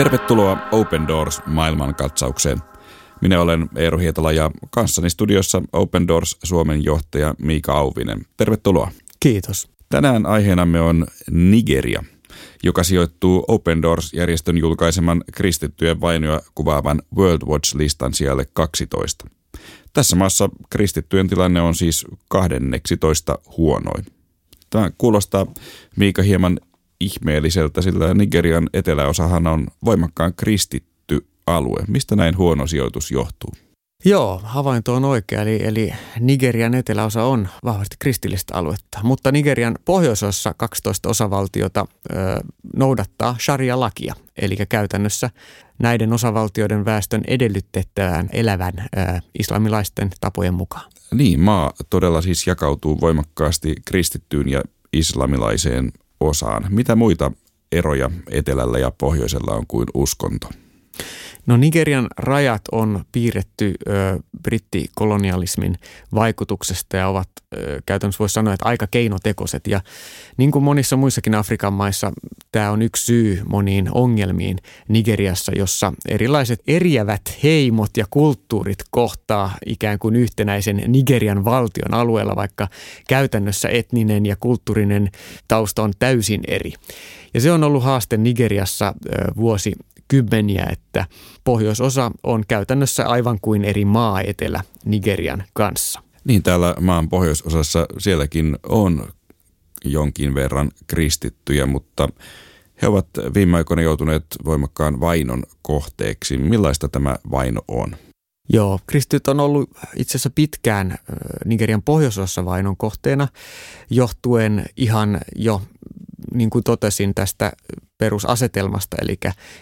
Tervetuloa Open Doors maailmankatsaukseen. Minä olen Eero Hietala ja kanssani studiossa Open Doors Suomen johtaja Miika Auvinen. Tervetuloa. Kiitos. Tänään aiheenamme on Nigeria, joka sijoittuu Open Doors-järjestön julkaiseman kristittyjen vainoja kuvaavan World Watch-listan sijalle 12. Tässä maassa kristittyjen tilanne on siis 12 huonoin. Tämä kuulostaa Miika hieman ihmeelliseltä, sillä Nigerian eteläosahan on voimakkaan kristitty alue. Mistä näin huono sijoitus johtuu? Joo, havainto on oikea, eli, eli Nigerian eteläosa on vahvasti kristillistä aluetta, mutta Nigerian pohjoisosassa 12 osavaltiota ö, noudattaa sharia-lakia, eli käytännössä näiden osavaltioiden väestön edellytetään elävän ö, islamilaisten tapojen mukaan. Niin, maa todella siis jakautuu voimakkaasti kristittyyn ja islamilaiseen osaan. Mitä muita eroja etelällä ja pohjoisella on kuin uskonto? No Nigerian rajat on piirretty ö, brittikolonialismin vaikutuksesta ja ovat ö, käytännössä voisi sanoa, että aika keinotekoiset. Ja niin kuin monissa muissakin Afrikan maissa, tämä on yksi syy moniin ongelmiin Nigeriassa, jossa erilaiset eriävät heimot ja kulttuurit kohtaa ikään kuin yhtenäisen Nigerian valtion alueella, vaikka käytännössä etninen ja kulttuurinen tausta on täysin eri. Ja se on ollut haaste Nigeriassa vuosi kymmeniä, että pohjoisosa on käytännössä aivan kuin eri maa etelä Nigerian kanssa. Niin täällä maan pohjoisosassa sielläkin on jonkin verran kristittyjä, mutta he ovat viime aikoina joutuneet voimakkaan vainon kohteeksi. Millaista tämä vaino on? Joo, kristityt on ollut itse asiassa pitkään Nigerian pohjoisosassa vainon kohteena johtuen ihan jo niin kuin totesin tästä perusasetelmasta, eli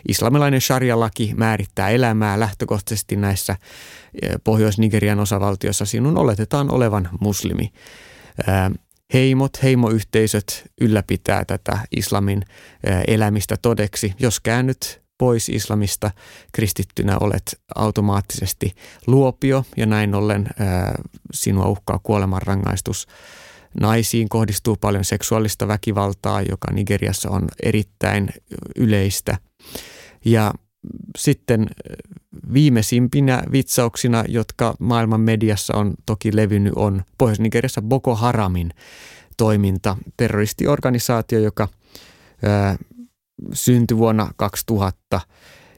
islamilainen sharia-laki määrittää elämää lähtökohtaisesti näissä eh, Pohjois-Nigerian osavaltioissa. Sinun oletetaan olevan muslimi. Eh, heimot, heimoyhteisöt ylläpitää tätä islamin eh, elämistä todeksi. Jos käännyt pois islamista kristittynä olet automaattisesti luopio ja näin ollen sinua uhkaa kuolemanrangaistus Naisiin kohdistuu paljon seksuaalista väkivaltaa, joka Nigeriassa on erittäin yleistä. Ja sitten viimeisimpinä vitsauksina, jotka maailman mediassa on toki levinnyt, on Pohjois-Nigeriassa Boko Haramin toiminta, terroristiorganisaatio, joka ää, syntyi vuonna 2000,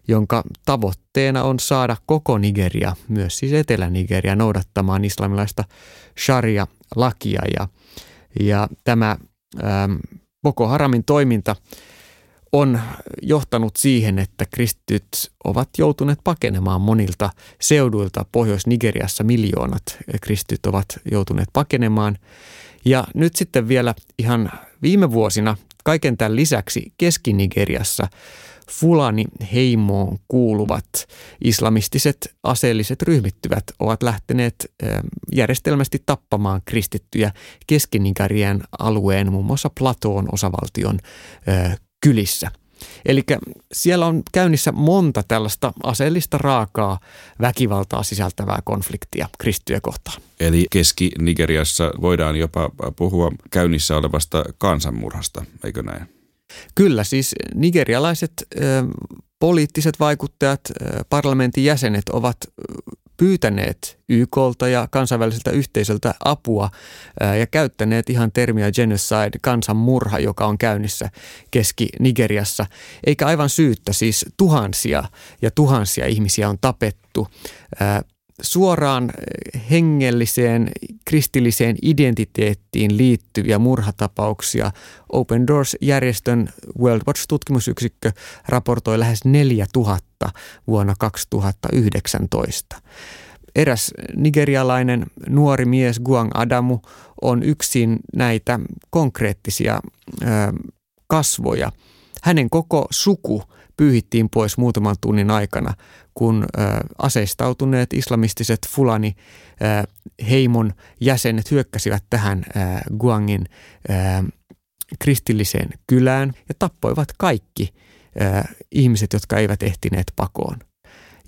jonka tavoitteena on saada koko Nigeria, myös siis Etelä-Nigeria, noudattamaan islamilaista sharia-lakia. Ja ja tämä ähm, Boko Haramin toiminta on johtanut siihen, että kristityt ovat joutuneet pakenemaan monilta seuduilta. Pohjois-Nigeriassa miljoonat kristityt ovat joutuneet pakenemaan. Ja nyt sitten vielä ihan viime vuosina kaiken tämän lisäksi Keski-Nigeriassa – Fulani-heimoon kuuluvat islamistiset aseelliset ryhmittyvät ovat lähteneet järjestelmästi tappamaan kristittyjä keski alueen, muun muassa Platoon osavaltion kylissä. Eli siellä on käynnissä monta tällaista aseellista raakaa väkivaltaa sisältävää konfliktia kristittyjä kohtaan. Eli Keski-Nigeriassa voidaan jopa puhua käynnissä olevasta kansanmurhasta, eikö näin? Kyllä, siis nigerialaiset ö, poliittiset vaikuttajat, ö, parlamentin jäsenet ovat pyytäneet YKlta ja kansainväliseltä yhteisöltä apua ö, ja käyttäneet ihan termiä genocide, kansanmurha, joka on käynnissä Keski-Nigeriassa. Eikä aivan syyttä, siis tuhansia ja tuhansia ihmisiä on tapettu suoraan hengelliseen kristilliseen identiteettiin liittyviä murhatapauksia. Open Doors-järjestön World Watch-tutkimusyksikkö raportoi lähes 4000 vuonna 2019. Eräs nigerialainen nuori mies Guang Adamu on yksin näitä konkreettisia ö, kasvoja. Hänen koko suku pyyhittiin pois muutaman tunnin aikana, kun aseistautuneet islamistiset Fulani heimon jäsenet hyökkäsivät tähän Guangin kristilliseen kylään ja tappoivat kaikki ihmiset, jotka eivät ehtineet pakoon.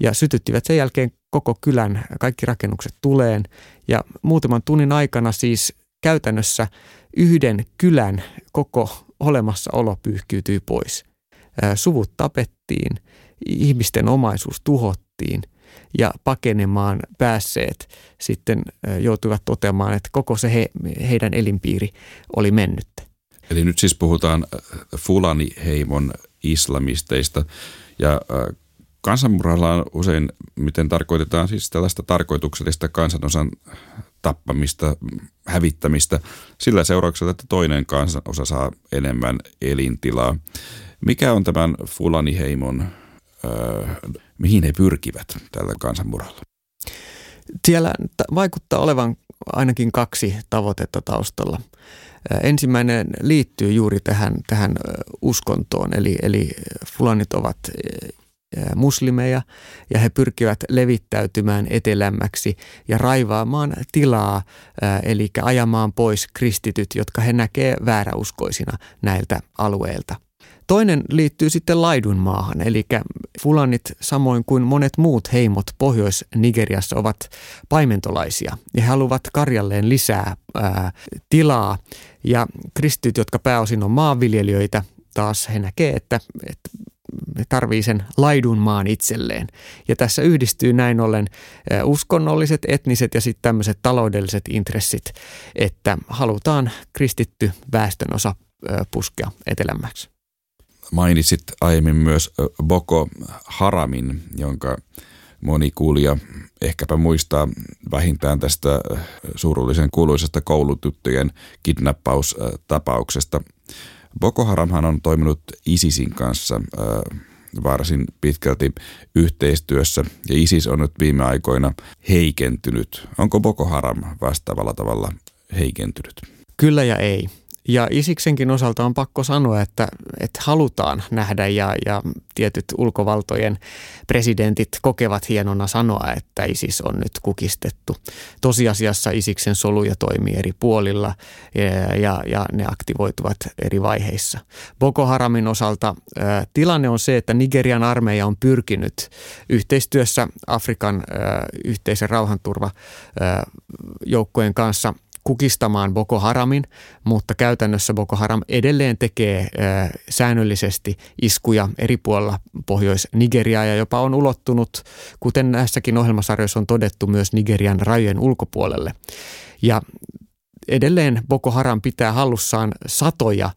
Ja sytyttivät sen jälkeen koko kylän, kaikki rakennukset tuleen ja muutaman tunnin aikana siis käytännössä yhden kylän koko olemassaolo pyyhkiytyi pois – Suvut tapettiin, ihmisten omaisuus tuhottiin ja pakenemaan päässeet sitten joutuivat toteamaan, että koko se he, heidän elinpiiri oli mennyt. Eli nyt siis puhutaan Fulani-heimon islamisteista ja kansanmurhalla on usein, miten tarkoitetaan siis tällaista tarkoituksellista kansanosan tappamista, hävittämistä sillä seurauksella, että toinen kansanosa saa enemmän elintilaa. Mikä on tämän Fulani-heimon, äh, mihin he pyrkivät tällä kansanmurhalla? Siellä vaikuttaa olevan ainakin kaksi tavoitetta taustalla. Ensimmäinen liittyy juuri tähän, tähän uskontoon, eli, eli fulanit ovat muslimeja ja he pyrkivät levittäytymään etelämmäksi ja raivaamaan tilaa, eli ajamaan pois kristityt, jotka he näkee vääräuskoisina näiltä alueilta. Toinen liittyy sitten laidunmaahan, eli fulanit samoin kuin monet muut heimot Pohjois-Nigeriassa ovat paimentolaisia ja he haluavat karjalleen lisää ää, tilaa ja kristityt, jotka pääosin on maanviljelijöitä, taas he näkee, että, että tarvii sen laidun maan itselleen. Ja tässä yhdistyy näin ollen uskonnolliset, etniset ja sitten tämmöiset taloudelliset intressit, että halutaan kristitty väestönosa puskea etelämmäksi. Mainitsit aiemmin myös Boko Haramin, jonka moni kuulija ehkäpä muistaa vähintään tästä surullisen kuuluisesta koulutyttöjen kidnappaustapauksesta. Boko Haramhan on toiminut ISISin kanssa varsin pitkälti yhteistyössä ja ISIS on nyt viime aikoina heikentynyt. Onko Boko Haram vastaavalla tavalla heikentynyt? Kyllä ja ei. Ja Isiksenkin osalta on pakko sanoa, että, että halutaan nähdä ja, ja tietyt ulkovaltojen presidentit kokevat hienona sanoa, että Isis on nyt kukistettu. Tosiasiassa Isiksen soluja toimii eri puolilla ja, ja, ja ne aktivoituvat eri vaiheissa. Boko Haramin osalta ä, tilanne on se, että Nigerian armeija on pyrkinyt yhteistyössä Afrikan ä, yhteisen rauhanturvajoukkojen kanssa – kukistamaan Boko Haramin, mutta käytännössä Boko Haram edelleen tekee säännöllisesti iskuja eri puolilla Pohjois-Nigeriaa ja jopa on ulottunut, kuten näissäkin ohjelmasarjoissa on todettu, myös Nigerian rajojen ulkopuolelle. Ja edelleen Boko Haram pitää hallussaan satoja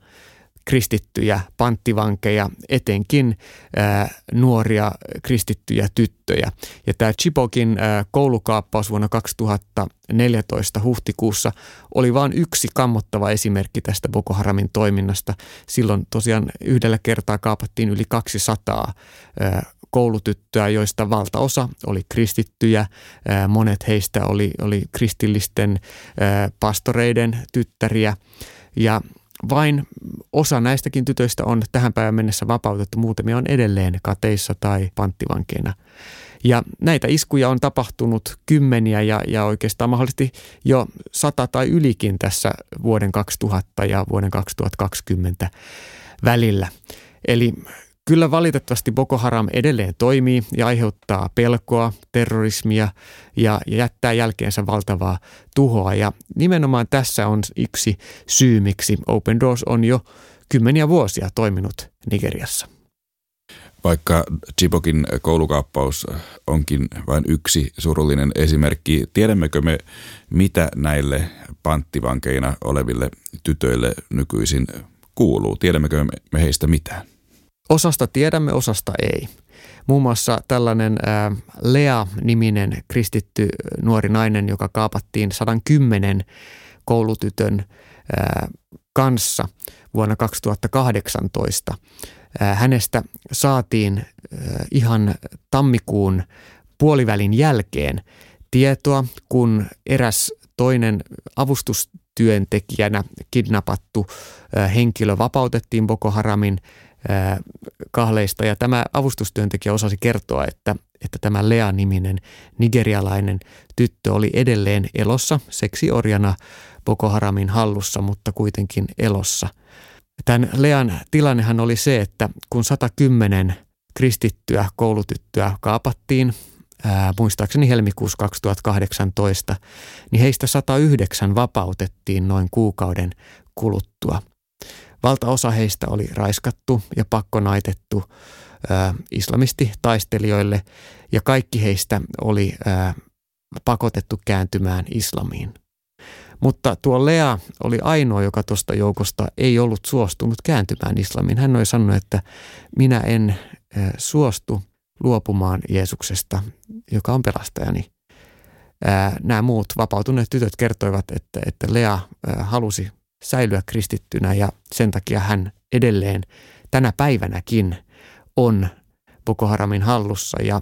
kristittyjä panttivankeja, etenkin ää, nuoria kristittyjä tyttöjä. Ja tämä Chipokin ää, koulukaappaus vuonna 2014 huhtikuussa oli vain yksi kammottava esimerkki tästä Boko Haramin toiminnasta. Silloin tosiaan yhdellä kertaa kaapattiin yli 200 ää, koulutyttöä, joista valtaosa oli kristittyjä. Monet heistä oli, oli kristillisten pastoreiden tyttäriä. Ja vain osa näistäkin tytöistä on tähän päivän mennessä vapautettu, muutamia on edelleen kateissa tai panttivankeina. Ja näitä iskuja on tapahtunut kymmeniä ja, ja oikeastaan mahdollisesti jo sata tai ylikin tässä vuoden 2000 ja vuoden 2020 välillä. Eli Kyllä valitettavasti Boko Haram edelleen toimii ja aiheuttaa pelkoa, terrorismia ja, jättää jälkeensä valtavaa tuhoa. Ja nimenomaan tässä on yksi syy, miksi Open Doors on jo kymmeniä vuosia toiminut Nigeriassa. Vaikka Chibokin koulukaappaus onkin vain yksi surullinen esimerkki, tiedämmekö me, mitä näille panttivankeina oleville tytöille nykyisin kuuluu? Tiedämmekö me heistä mitään? Osasta tiedämme, osasta ei. Muun muassa tällainen Lea-niminen kristitty nuori nainen, joka kaapattiin 110 koulutytön kanssa vuonna 2018. Ää, hänestä saatiin ihan tammikuun puolivälin jälkeen tietoa, kun eräs toinen avustustyöntekijänä kidnappattu henkilö vapautettiin Boko Haramin kahleista. Ja tämä avustustyöntekijä osasi kertoa, että, että tämä Lea-niminen nigerialainen tyttö oli edelleen elossa seksiorjana Boko Haramin hallussa, mutta kuitenkin elossa. Tämän Lean tilannehan oli se, että kun 110 kristittyä koulutyttöä kaapattiin, ää, muistaakseni helmikuussa 2018, niin heistä 109 vapautettiin noin kuukauden kuluttua – Valtaosa heistä oli raiskattu ja pakkonaitettu ää, islamistitaistelijoille ja kaikki heistä oli pakotettu kääntymään islamiin. Mutta tuo Lea oli ainoa, joka tuosta joukosta ei ollut suostunut kääntymään islamiin. Hän oli sanonut, että minä en suostu luopumaan Jeesuksesta, joka on pelastajani. Nämä muut vapautuneet tytöt kertoivat, että, että Lea halusi säilyä kristittynä ja sen takia hän edelleen tänä päivänäkin on Boko Haramin hallussa ja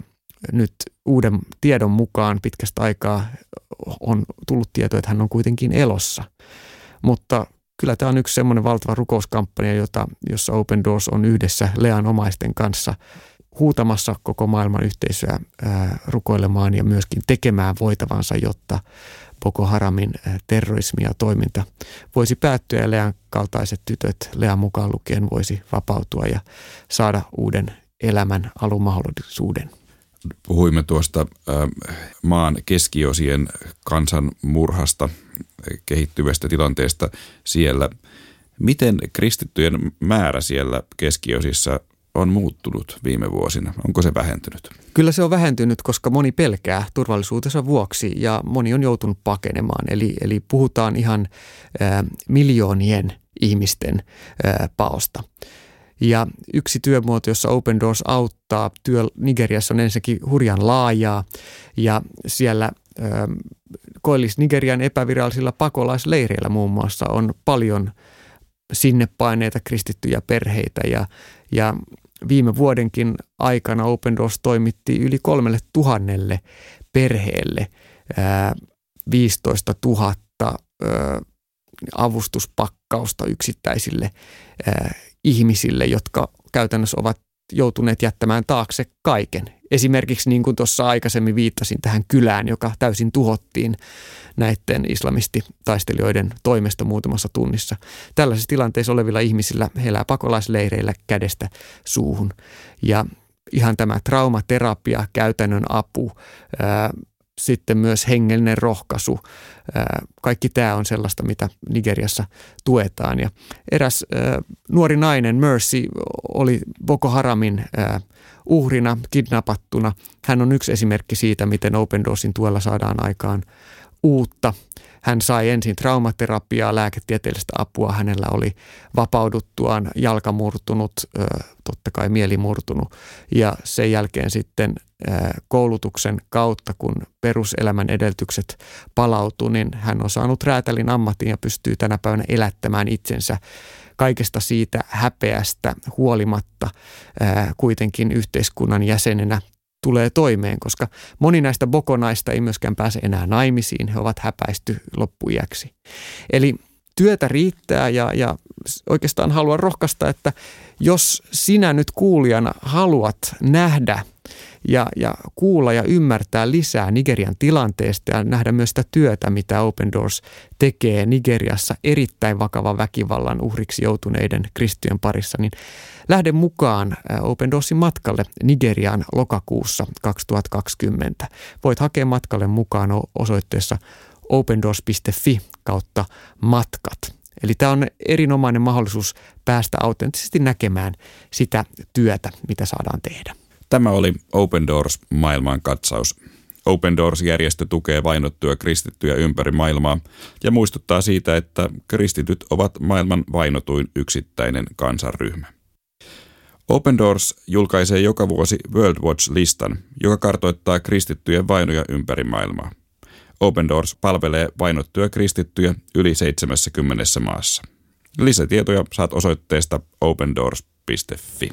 nyt uuden tiedon mukaan pitkästä aikaa on tullut tieto, että hän on kuitenkin elossa. Mutta kyllä tämä on yksi semmoinen valtava rukouskampanja, jota, jossa Open Doors on yhdessä Lean omaisten kanssa huutamassa koko maailman yhteisöä ää, rukoilemaan ja myöskin tekemään voitavansa, jotta Boko Haramin terrorismi ja toiminta voisi päättyä ja Lean kaltaiset tytöt, Lean mukaan lukien, voisi vapautua ja saada uuden elämän alumahdollisuuden. Puhuimme tuosta maan keskiosien kansanmurhasta, kehittyvästä tilanteesta siellä. Miten kristittyjen määrä siellä keskiosissa on muuttunut viime vuosina? Onko se vähentynyt? Kyllä se on vähentynyt, koska moni pelkää turvallisuutensa vuoksi ja moni on joutunut pakenemaan. Eli, eli puhutaan ihan ä, miljoonien ihmisten ä, paosta. Ja yksi työmuoto, jossa Open Doors auttaa, työ Nigeriassa on ensinnäkin hurjan laajaa ja siellä Koillis-Nigerian epävirallisilla pakolaisleireillä muun muassa on paljon sinne paineita kristittyjä perheitä ja, ja viime vuodenkin aikana Open Doors toimitti yli kolmelle tuhannelle perheelle ää, 15 000 ää, avustuspakkausta yksittäisille ihmisille, jotka käytännössä ovat joutuneet jättämään taakse kaiken. Esimerkiksi niin kuin tuossa aikaisemmin viittasin tähän kylään, joka täysin tuhottiin näiden islamistitaistelijoiden toimesta muutamassa tunnissa. Tällaisissa tilanteissa olevilla ihmisillä elää pakolaisleireillä kädestä suuhun. Ja ihan tämä traumaterapia, käytännön apu, sitten myös hengellinen rohkaisu. Kaikki tämä on sellaista, mitä Nigeriassa tuetaan. Ja eräs nuori nainen, Mercy, oli Boko Haramin uhrina, kidnapattuna. Hän on yksi esimerkki siitä, miten Open Doorsin tuella saadaan aikaan uutta. Hän sai ensin traumaterapiaa, lääketieteellistä apua. Hänellä oli vapauduttuaan jalka murtunut, totta kai mieli murtunut. Ja sen jälkeen sitten koulutuksen kautta, kun peruselämän edellytykset palautuu, niin hän on saanut räätälin ammatin ja pystyy tänä päivänä elättämään itsensä kaikesta siitä häpeästä huolimatta kuitenkin yhteiskunnan jäsenenä tulee toimeen, koska moni näistä bokonaista ei myöskään pääse enää naimisiin, he ovat häpäisty loppuiäksi. Eli työtä riittää ja, ja oikeastaan haluan rohkaista, että jos sinä nyt kuulijana haluat nähdä ja, ja kuulla ja ymmärtää lisää Nigerian tilanteesta ja nähdä myös sitä työtä, mitä Open Doors tekee Nigeriassa erittäin vakavan väkivallan uhriksi joutuneiden kristittyjen parissa, niin lähde mukaan Open Doorsin matkalle Nigeriaan lokakuussa 2020. Voit hakea matkalle mukaan osoitteessa opendoors.fi kautta matkat. Eli tämä on erinomainen mahdollisuus päästä autenttisesti näkemään sitä työtä, mitä saadaan tehdä. Tämä oli Open Doors maailman katsaus. Open Doors-järjestö tukee vainottuja kristittyjä ympäri maailmaa ja muistuttaa siitä, että kristityt ovat maailman vainotuin yksittäinen kansanryhmä. Open Doors julkaisee joka vuosi World Watch-listan, joka kartoittaa kristittyjen vainoja ympäri maailmaa. Open Doors palvelee vainottuja kristittyjä yli 70 maassa. Lisätietoja saat osoitteesta opendoors.fi.